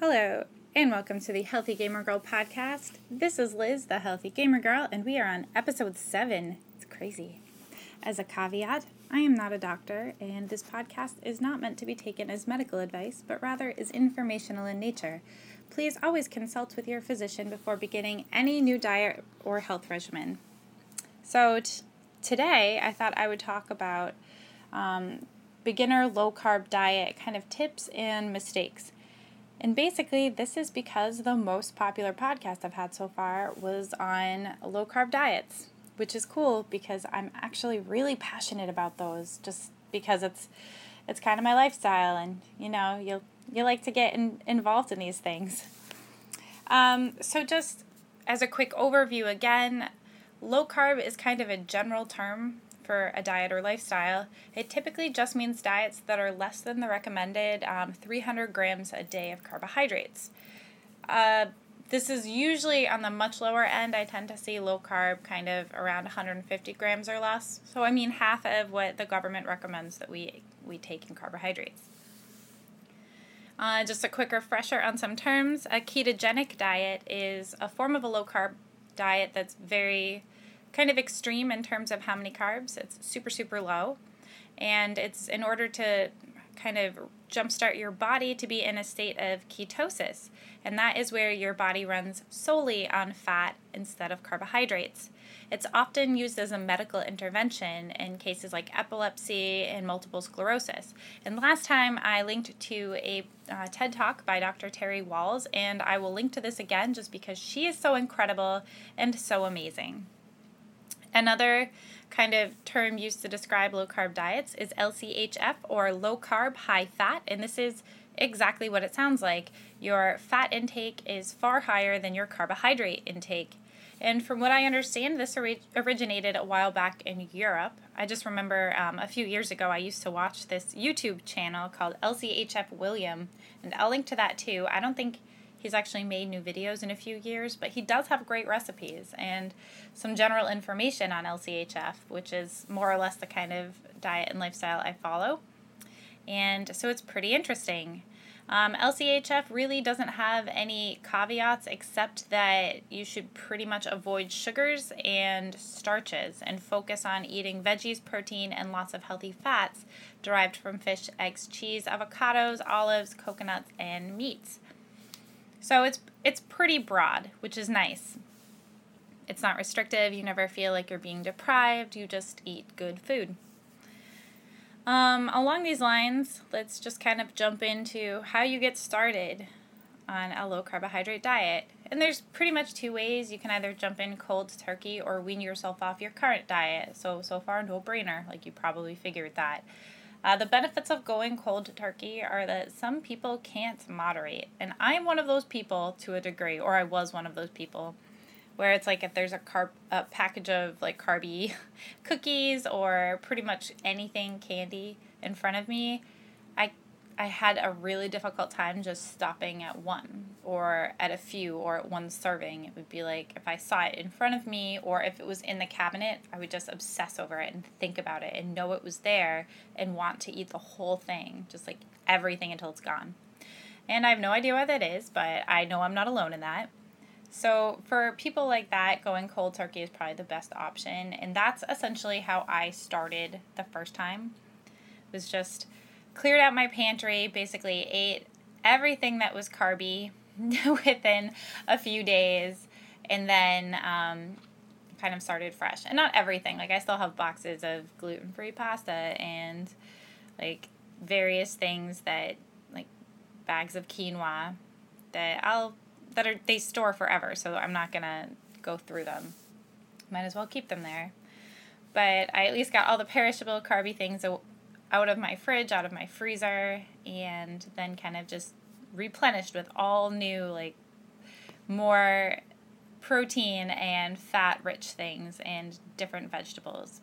Hello, and welcome to the Healthy Gamer Girl podcast. This is Liz, the Healthy Gamer Girl, and we are on episode 7. It's crazy. As a caveat, I am not a doctor, and this podcast is not meant to be taken as medical advice, but rather is informational in nature. Please always consult with your physician before beginning any new diet or health regimen. So, t- today I thought I would talk about um, beginner low carb diet kind of tips and mistakes. And basically, this is because the most popular podcast I've had so far was on low carb diets, which is cool because I'm actually really passionate about those just because it's it's kind of my lifestyle and you know, you you like to get in, involved in these things. Um, so just as a quick overview again, low carb is kind of a general term for a diet or lifestyle, it typically just means diets that are less than the recommended um, 300 grams a day of carbohydrates. Uh, this is usually on the much lower end. I tend to see low carb kind of around 150 grams or less. So, I mean, half of what the government recommends that we, we take in carbohydrates. Uh, just a quick refresher on some terms. A ketogenic diet is a form of a low carb diet that's very kind of extreme in terms of how many carbs. It's super, super low. And it's in order to kind of jumpstart your body to be in a state of ketosis. And that is where your body runs solely on fat instead of carbohydrates. It's often used as a medical intervention in cases like epilepsy and multiple sclerosis. And last time I linked to a uh, TED Talk by Dr. Terry Wahls, and I will link to this again just because she is so incredible and so amazing. Another kind of term used to describe low carb diets is LCHF or low carb high fat, and this is exactly what it sounds like. Your fat intake is far higher than your carbohydrate intake. And from what I understand, this ori- originated a while back in Europe. I just remember um, a few years ago, I used to watch this YouTube channel called LCHF William, and I'll link to that too. I don't think He's actually made new videos in a few years, but he does have great recipes and some general information on LCHF, which is more or less the kind of diet and lifestyle I follow. And so it's pretty interesting. Um, LCHF really doesn't have any caveats except that you should pretty much avoid sugars and starches and focus on eating veggies, protein, and lots of healthy fats derived from fish, eggs, cheese, avocados, olives, coconuts, and meats. So it's it's pretty broad, which is nice. It's not restrictive. You never feel like you're being deprived. You just eat good food. Um, along these lines, let's just kind of jump into how you get started on a low carbohydrate diet. And there's pretty much two ways. You can either jump in cold turkey or wean yourself off your current diet. So, so far, no brainer. Like you probably figured that. Uh, the benefits of going cold turkey are that some people can't moderate. And I'm one of those people to a degree, or I was one of those people, where it's like if there's a carb a package of like carby cookies or pretty much anything candy in front of me, I had a really difficult time just stopping at one or at a few or at one serving. It would be like if I saw it in front of me or if it was in the cabinet, I would just obsess over it and think about it and know it was there and want to eat the whole thing, just like everything until it's gone. And I have no idea why that is, but I know I'm not alone in that. So, for people like that, going cold turkey is probably the best option. And that's essentially how I started the first time. It was just cleared out my pantry, basically ate everything that was carby within a few days, and then um, kind of started fresh. And not everything. Like I still have boxes of gluten free pasta and like various things that like bags of quinoa that I'll that are they store forever. So I'm not gonna go through them. Might as well keep them there. But I at least got all the perishable carby things out of my fridge, out of my freezer, and then kind of just replenished with all new, like, more protein and fat rich things and different vegetables.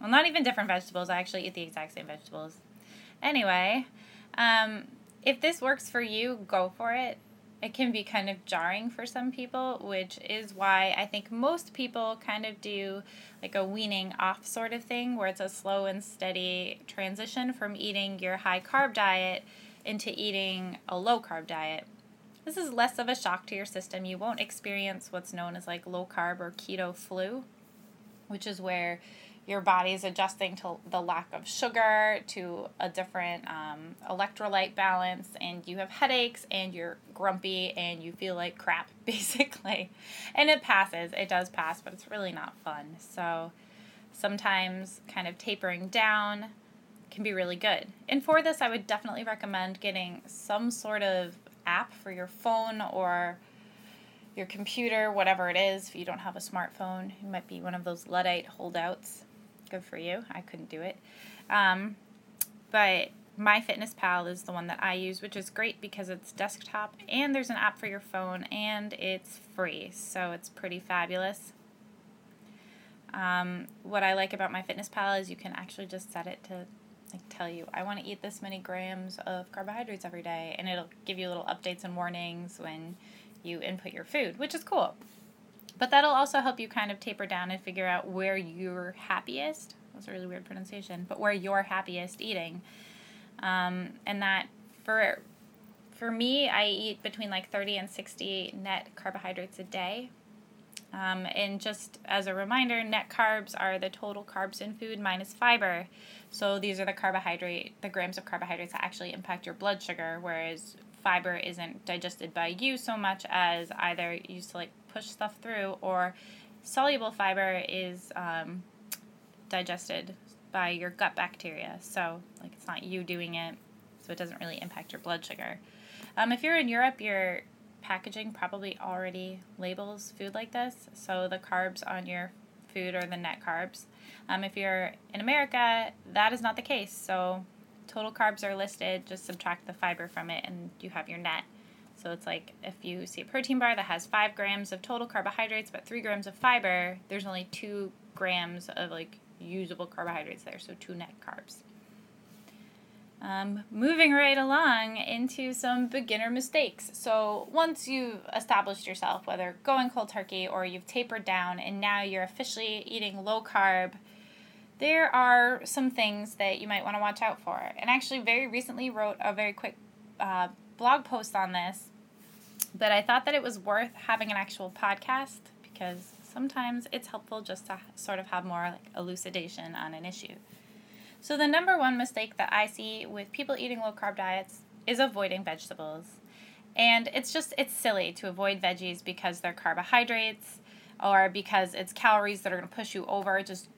Well, not even different vegetables, I actually eat the exact same vegetables. Anyway, um, if this works for you, go for it it can be kind of jarring for some people, which is why I think most people kind of do like a weaning off sort of thing where it's a slow and steady transition from eating your high carb diet into eating a low carb diet. this is less of a shock to your system. You won't experience what's known as like low carb or keto flu, which is where your body's adjusting to the lack of sugar, to a different um, electrolyte balance, and you have headaches and you're grumpy and you feel like crap, basically. And it passes, it does pass, but it's really not fun. So sometimes kind of tapering down can be really good. And for this, I would definitely recommend getting some sort of app for your phone or your computer, whatever it is. If you don't have a smartphone, it might be one of those Luddite holdouts Good for you. I couldn't do it. Um, but MyFitnessPal is the one that I use, which is great because it's desktop and there's an app for your phone and it's free. So it's pretty fabulous. Um, what I like about MyFitnessPal is you can actually just set it to like tell you I want to eat this many grams of carbohydrates every day and it'll give you little updates and warnings when you input your food, which is cool. But that'll also help you kind of taper down and figure out where you're happiest. That's a really weird pronunciation, but where you're happiest eating. Um, and that for for me, I eat between like 30 and 60 net carbohydrates a day. Um, and just as a reminder, net carbs are the total carbs in food minus fiber. So these are the carbohydrate, the grams of carbohydrates that actually impact your blood sugar, whereas fiber isn't digested by you so much as either used to like push stuff through, or soluble fiber is um, digested by your gut bacteria. So, like, it's not you doing it, so it doesn't really impact your blood sugar. Um, if you're in Europe, your packaging probably already labels food like this. So, the carbs on your food are the net carbs. Um, if you're in America, that is not the case. So, total carbs are listed, just subtract the fiber from it, and you have your net. So it's like if you see a protein bar that has five grams of total carbohydrates but three grams of fiber, there's only two grams of like usable carbohydrates there, so two net carbs. Um, moving right along into some beginner mistakes. So, once you've established yourself, whether going cold turkey or you've tapered down and now you're officially eating low carb, there are some things that you might want to watch out for. And actually, very recently wrote a very quick uh, blog post on this, but I thought that it was worth having an actual podcast because sometimes it's helpful just to sort of have more like elucidation on an issue. So the number one mistake that I see with people eating low carb diets is avoiding vegetables. And it's just it's silly to avoid veggies because they're carbohydrates or because it's calories that are going to push you over. Just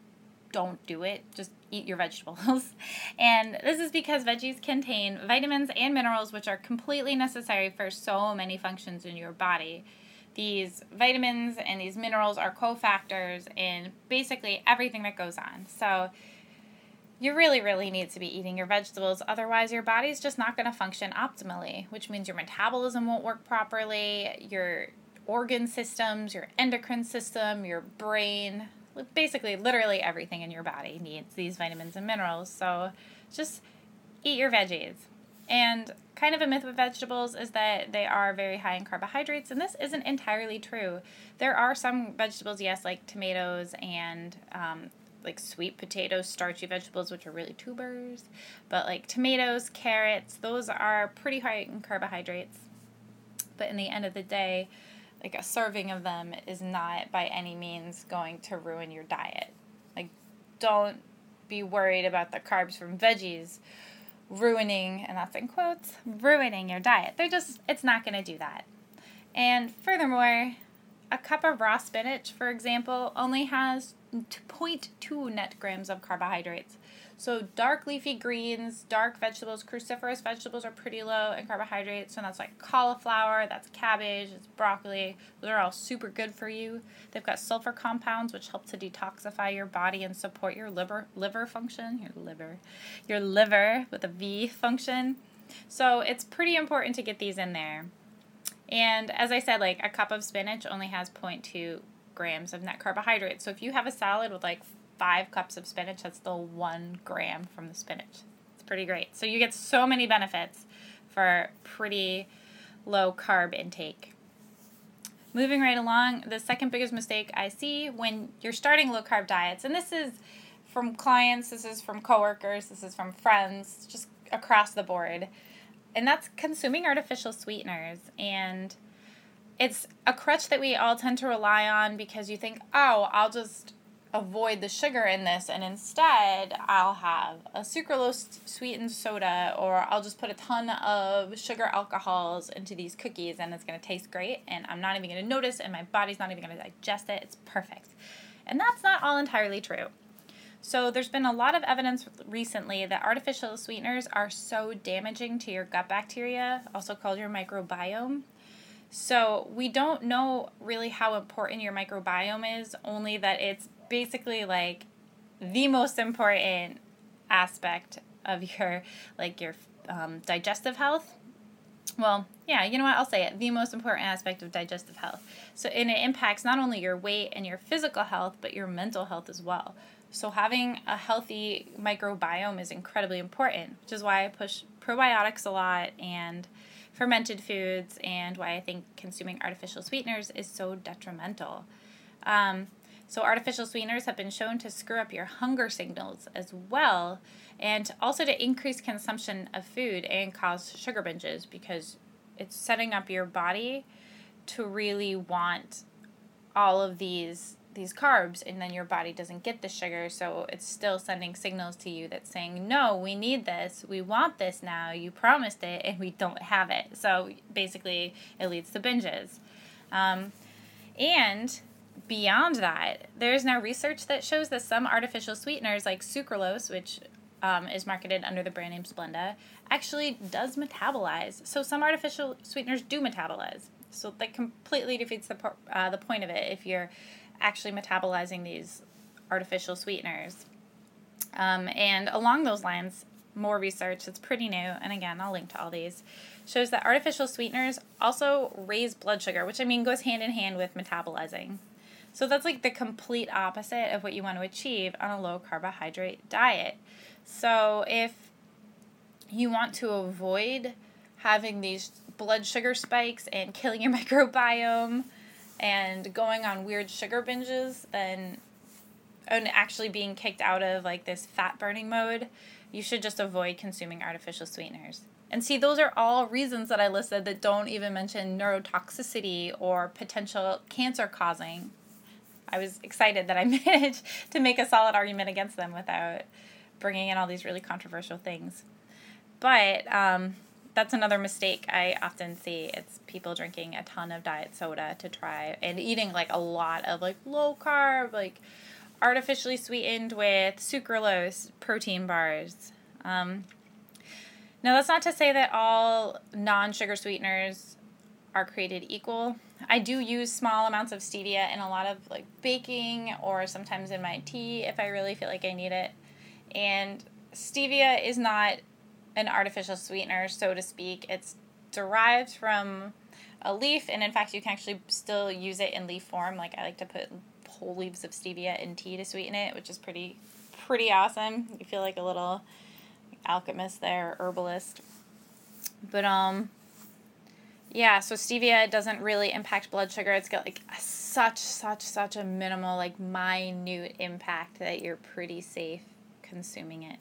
don't do it. Just eat your vegetables. and this is because veggies contain vitamins and minerals which are completely necessary for so many functions in your body. These vitamins and these minerals are cofactors in basically everything that goes on. So you really, really need to be eating your vegetables. Otherwise, your body's just not going to function optimally, which means your metabolism won't work properly, your organ systems, your endocrine system, your brain, basically literally everything in your body needs these vitamins and minerals. So just eat your veggies. And kind of a myth with vegetables is that they are very high in carbohydrates, and this isn't entirely true. There are some vegetables, yes, like tomatoes and um, like sweet potatoes, starchy vegetables, which are really tubers, but like tomatoes, carrots, those are pretty high in carbohydrates. But in the end of the day, like a serving of them is not by any means going to ruin your diet. Like, don't be worried about the carbs from veggies ruining, and that's in quotes, ruining your diet. They're just, it's not going to do that. And furthermore, a cup of raw spinach, for example, only has 0.2 net grams of carbohydrates. So dark leafy greens, dark vegetables, cruciferous vegetables are pretty low in carbohydrates. So that's like cauliflower, that's cabbage, it's broccoli. Those are all super good for you. They've got sulfur compounds which help to detoxify your body and support your liver liver function, your liver, your liver with a V function. So it's pretty important to get these in there. And as I said, like a cup of spinach only has 0.2 grams of net carbohydrates. So if you have a salad with like five cups of spinach, that's still one gram from the spinach. It's pretty great. So you get so many benefits for pretty low carb intake. Moving right along, the second biggest mistake I see when you're starting low carb diets, and this is from clients, this is from coworkers, this is from friends, just across the board. and that's consuming artificial sweeteners. And it's a crutch that we all tend to rely on because you think, oh, I'll just avoid the sugar in this and instead I'll have a sucralose sweetened soda or I'll just put a ton of sugar alcohols into these cookies and it's going to taste great and I'm not even going to notice and my body's not even going to digest it. It's perfect. And that's not all entirely true. So there's been a lot of evidence recently that artificial sweeteners are so damaging to your gut bacteria, also called your microbiome. So we don't know really how important your microbiome is, only that it's basically like the most important aspect of your like your um, digestive health. Well yeah you know what? I'll say it. The most important aspect of digestive health. So and it impacts not only your weight and your physical health but your mental health as well. So having a healthy microbiome is incredibly important which is why i push probiotics a lot and fermented foods and why i think consuming artificial sweeteners is so detrimental. Um, so, artificial sweeteners have been shown to screw up your hunger signals as well, and also to increase consumption of food and cause sugar binges because it's setting up your body to really want all of these these carbs and then your body doesn't get the sugar so it's still sending signals to you that's saying no we need this. We want this now. You promised it and we don't have it. So basically it leads to binges. Um, and beyond that, there's now research that shows that some artificial sweeteners, like sucralose, which um, is marketed under the brand name Splenda, actually does metabolize. So some artificial sweeteners do metabolize. So that completely defeats the uh, the point of it if you're actually metabolizing these artificial sweeteners. Um, and along those lines, more research that's pretty new, and again, I'll link to all these, shows that artificial sweeteners also raise blood sugar, which I mean goes hand in hand with metabolizing. So that's like the complete opposite of what you want to achieve on a low carbohydrate diet. So if you want to avoid having these blood sugar spikes and killing your microbiome and going on weird sugar binges, then and actually being kicked out of like this fat burning mode, you should just avoid consuming artificial sweeteners. And see, those are all reasons that I listed that don't even mention neurotoxicity or potential cancer causing I was excited that I managed to make a solid argument against them without bringing in all these really controversial things. But um, that's another mistake I often see. It's people drinking a ton of diet soda to try and eating like a lot of like low carb, like artificially sweetened with sucralose protein bars. Um, now, that's not to say that all non sugar sweeteners are created equal. I do use small amounts of stevia in a lot of like baking or sometimes in my tea if I really feel like I need it. And stevia is not an artificial sweetener, so to speak. It's derived from a leaf, and in fact, you can actually still use it in leaf form. Like I like to put whole leaves of stevia in tea to sweeten it, which is pretty pretty awesome. You feel like a little alchemist there, herbalist. But um yeah, so stevia doesn't really impact blood sugar. It's got like such, such, such a minimal, like minute impact that you're pretty safe consuming it.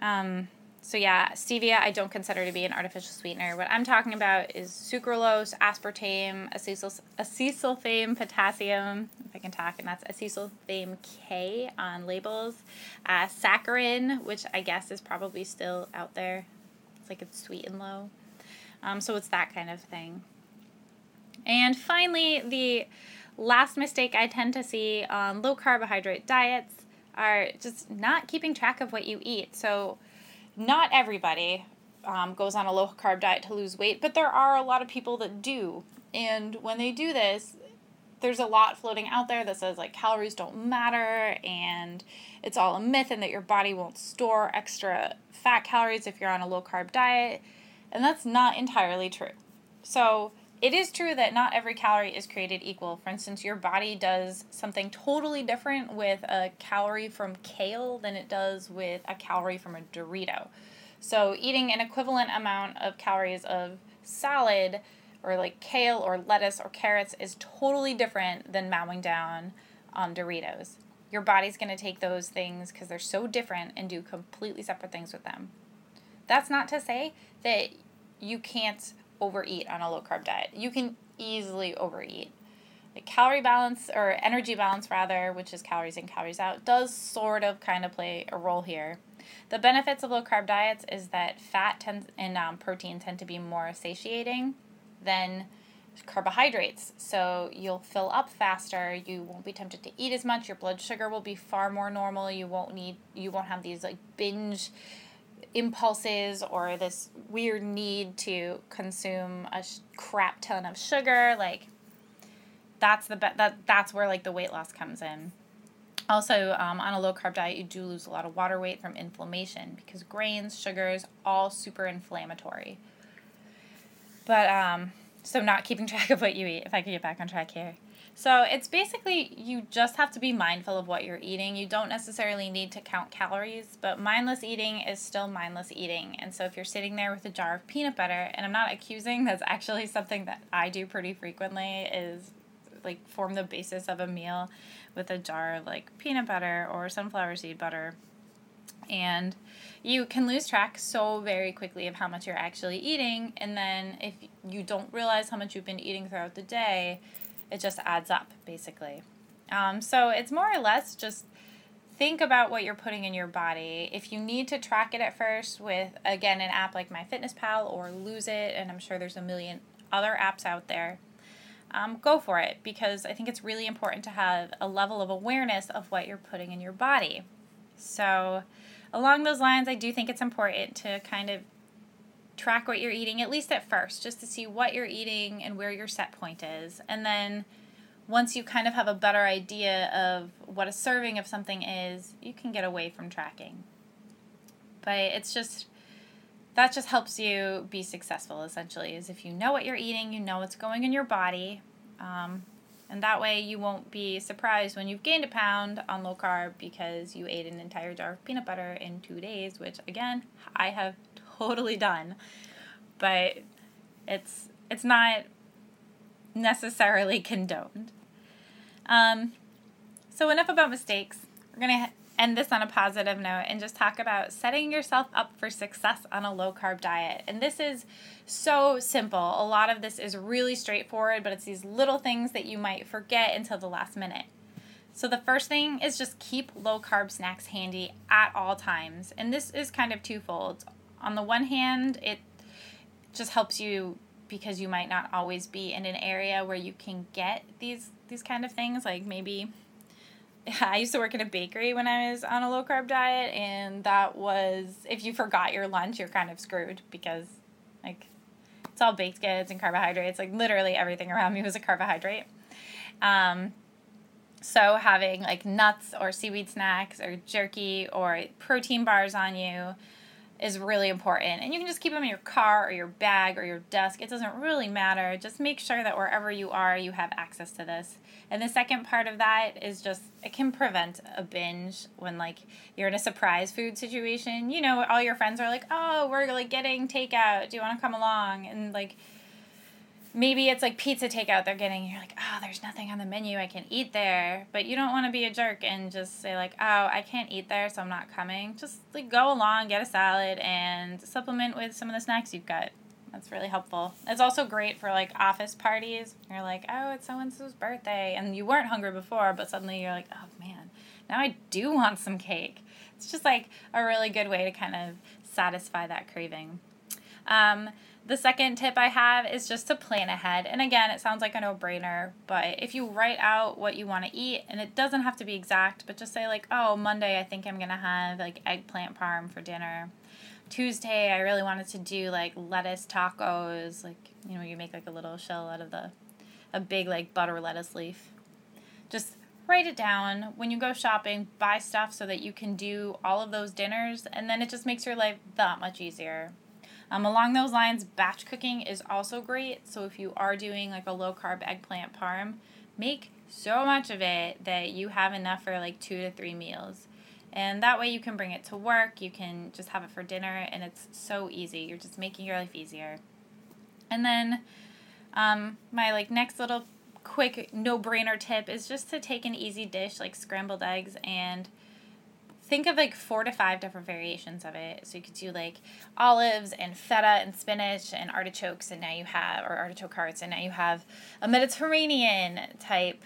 Um, so yeah, stevia I don't consider to be an artificial sweetener. What I'm talking about is sucralose, aspartame, acetyl, acesulfame potassium, if I can talk, and that's acesulfame K on labels. Uh, saccharin, which I guess is probably still out there. It's like it's sweet and low. Um, so it's that kind of thing. And finally, the last mistake I tend to see on low carbohydrate diets are just not keeping track of what you eat. So, not everybody um, goes on a low carb diet to lose weight, but there are a lot of people that do. And when they do this, there's a lot floating out there that says like calories don't matter and it's all a myth and that your body won't store extra fat calories if you're on a low carb diet. And that's not entirely true. So, it is true that not every calorie is created equal. For instance, your body does something totally different with a calorie from kale than it does with a calorie from a Dorito. So, eating an equivalent amount of calories of salad or like kale or lettuce or carrots is totally different than mowing down on Doritos. Your body's going to take those things because they're so different and do completely separate things with them. that's not to say that you can't overeat on a low carb diet. You can easily overeat. The calorie balance or energy balance rather, which is calories in, calories out, does sort of kind of play a role here. The benefits of low carb diets is that fat tends and um, protein tend to be more satiating than carbohydrates. So you'll fill up faster, you won't be tempted to eat as much, your blood sugar will be far more normal, you won't need you won't have these like binge impulses or this weird need to consume a sh- crap ton of sugar like that's the be- that that's where like the weight loss comes in. Also um, on a low carb diet you do lose a lot of water weight from inflammation because grains sugars all super inflammatory. But um so not keeping track of what you eat if i could get back on track here so it's basically you just have to be mindful of what you're eating. You don't necessarily need to count calories, but mindless eating is still mindless eating. And so if you're sitting there with a jar of peanut butter, and I'm not accusing, that's actually something that I do pretty frequently is like form the basis of a meal with a jar of like peanut butter or sunflower seed butter. And you can lose track so very quickly of how much you're actually eating. And then if you don't realize how much you've been eating throughout the day, it just adds up basically. Um, so it's more or less just think about what you're putting in your body. If you need to track it at first with again an app like MyFitnessPal or Lose It, and I'm sure there's a million other apps out there. Um, go for it because I think it's really important to have a level of awareness of what you're putting in your body. So, along those lines, I do think it's important to kind of track what you're eating, at least at first, just to see what you're eating and where your set point is. And then once you kind of have a better idea of what a serving of something is, you can get away from tracking. But it's just, that just helps you be successful essentially, is if you know what you're eating, you know what's going in your body. Um, and that way you won't be surprised when you've gained a pound on low carb because you ate an entire jar of peanut butter in two days, which again, I have totally done. But it's it's not necessarily condoned. Um, so enough about mistakes. We're gonna end this on a positive note and just talk about setting yourself up for success on a low carb diet. And this is so simple. A lot of this is really straightforward, but it's these little things that you might forget until the last minute. So the first thing is just keep low carb snacks handy at all times. And this is kind of twofold on the one hand, it just helps you because you might not always be in an area where you can get these these kind of things. Like maybe I used to work in a bakery when I was on a low carb diet and that was if you forgot your lunch you're kind of screwed because like it's all baked goods and carbohydrates like literally everything around me was a carbohydrate. Um, so having like nuts or seaweed snacks or jerky or protein bars on you is really important. And you can just keep them in your car or your bag or your desk. It doesn't really matter. Just make sure that wherever you are, you have access to this. And the second part of that is just it can prevent a binge when like you're in a surprise food situation. You know, all your friends are like, "Oh, we're like getting takeout. Do you want to come along?" And like maybe it's like pizza takeout they're getting you're like oh there's nothing on the menu i can eat there. But you don't want to be a jerk and just say like oh i can't eat there so i'm not coming. Just like go along get a salad and supplement with some of the snacks you've got. That's really helpful. It's also great for like office parties. You're like oh it's so and so's birthday and you weren't hungry before but suddenly you're like oh man now i do want some cake. It's just like a really good way to kind of satisfy that craving um, the second tip I have is just to plan ahead. And again, it sounds like a no brainer, but if you write out what you want to eat, and it doesn't have to be exact, but just say, like, oh, Monday, I think I'm going to have like eggplant parm for dinner. Tuesday, I really wanted to do like lettuce tacos, like, you know, you make like a little shell out of the, a big like butter lettuce leaf. Just write it down. When you go shopping, buy stuff so that you can do all of those dinners, and then it just makes your life that much easier. Um, along those lines, batch cooking is also great. So if you are doing like a low carb eggplant parm, make so much of it that you have enough for like two to three meals. And that way you can bring it to work, you can just have it for dinner, and it's so easy. You're just making your life easier. And then um, my like next little quick no brainer tip is just to take an easy dish like scrambled eggs and think of like four to five different variations of it. So you could do like olives and feta and spinach and artichokes, and now you have, or artichoke hearts, and now you have a Mediterranean type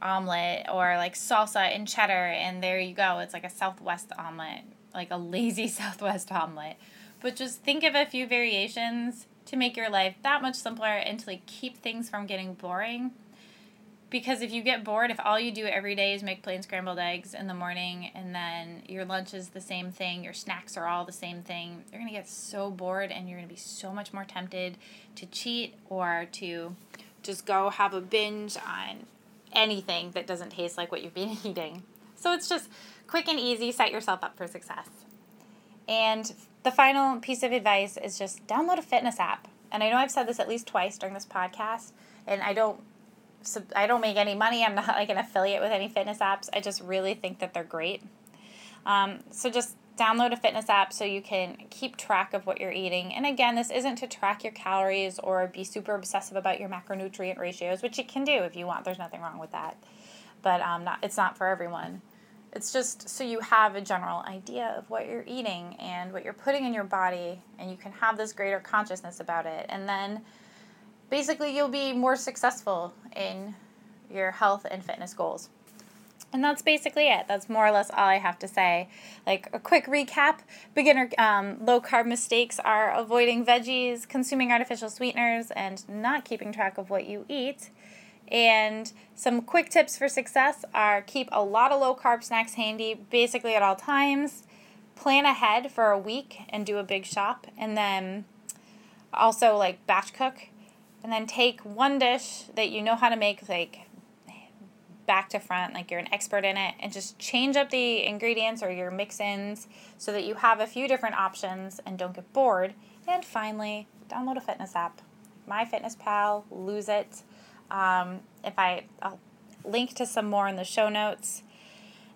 omelet or like salsa and cheddar, and there you go. It's like a Southwest omelet, like a lazy Southwest omelet. But just think of a few variations to make your life that much simpler and to like keep things from getting boring because if you get bored, if all you do every day is make plain scrambled eggs in the morning and then your lunch is the same thing, your snacks are all the same thing, you're going to get so bored and you're going to be so much more tempted to cheat or to just go have a binge on anything that doesn't taste like what you've been eating. So it's just quick and easy, set yourself up for success. And the final piece of advice is just download a fitness app. And I know I've said this at least twice during this podcast, and I don't I don't make any money. I'm not like an affiliate with any fitness apps. I just really think that they're great. Um, so just download a fitness app so you can keep track of what you're eating. And again, this isn't to track your calories or be super obsessive about your macronutrient ratios, which you can do if you want. There's nothing wrong with that. But um, not, it's not for everyone. It's just so you have a general idea of what you're eating and what you're putting in your body, and you can have this greater consciousness about it. And then basically you'll be more successful in your health and fitness goals. And that's basically it. That's more or less all I have to say. Like a quick recap beginner um, low carb mistakes are avoiding veggies, consuming artificial sweeteners, and not keeping track of what you eat. And some quick tips for success are keep a lot of low carb snacks handy basically at all times. Plan ahead for a week and do a big shop. And then also like batch cook and then take one dish that you know how to make like back to front like you're an expert in it and just change up the ingredients or your mix-ins so that you have a few different options and don't get bored. And finally download a fitness app. MyFitnessPal lose it. Um, if i i'll link to some more in the show notes.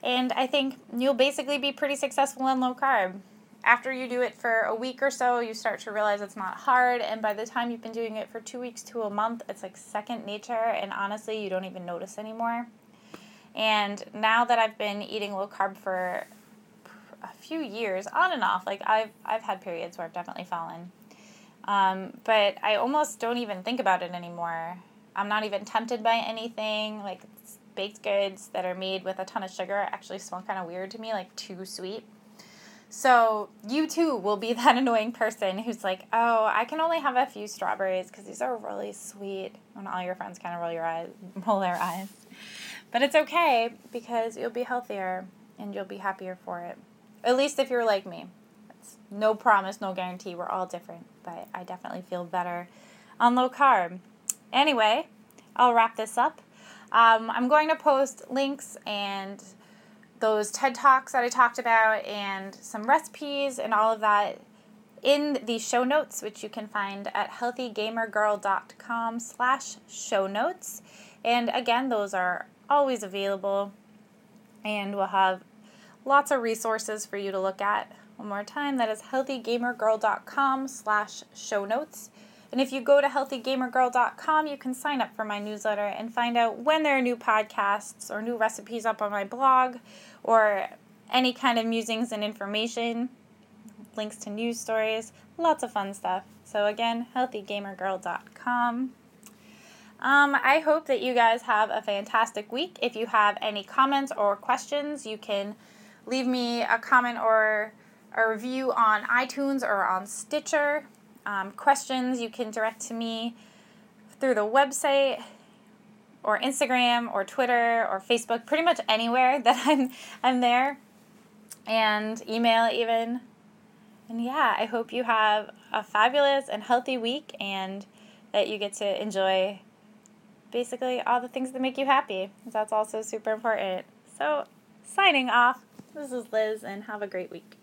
And i think you'll basically be pretty successful in low carb after you do it for a week or so, you start to realize it's not hard. And by the time you've been doing it for two weeks to a month, it's like second nature. And honestly, you don't even notice anymore. And now that I've been eating low carb for a few years, on and off, like I've, I've had periods where I've definitely fallen. Um, but I almost don't even think about it anymore. I'm not even tempted by anything. Like baked goods that are made with a ton of sugar actually smell kind of weird to me, like too sweet. So you too will be that annoying person who's like, oh, I can only have a few strawberries because these are really sweet. And all your friends kind of roll your eyes, roll their eyes. But it's okay because you'll be healthier and you'll be happier for it. At least if you're like me. It's no promise, no guarantee. We're all different, but I definitely feel better on low carb. Anyway, I'll wrap this up. Um, I'm going to post links and those TED Talks that I talked about and some recipes and all of that in the show notes, which you can find at healthygamergirl.com slash show notes. And again, those are always available and we'll have lots of resources for you to look at. One more time, that is healthygamergirl.com slash show notes. And if you go to healthygamergirl.com, you can sign up for my newsletter and find out when there are new podcasts or new recipes up on my blog or any kind of musings and information, links to news stories, lots of fun stuff. So, again, healthygamergirl.com. Um, I hope that you guys have a fantastic week. If you have any comments or questions, you can leave me a comment or a review on iTunes or on Stitcher um, questions, you can direct to me through the website or Instagram or Twitter or Facebook, pretty much anywhere that I'm I'm there. And email even. And yeah, I hope you have a fabulous and healthy week and that you get to enjoy basically all the things that make you happy. That's also super important. So, signing off. This is Liz and have a great week.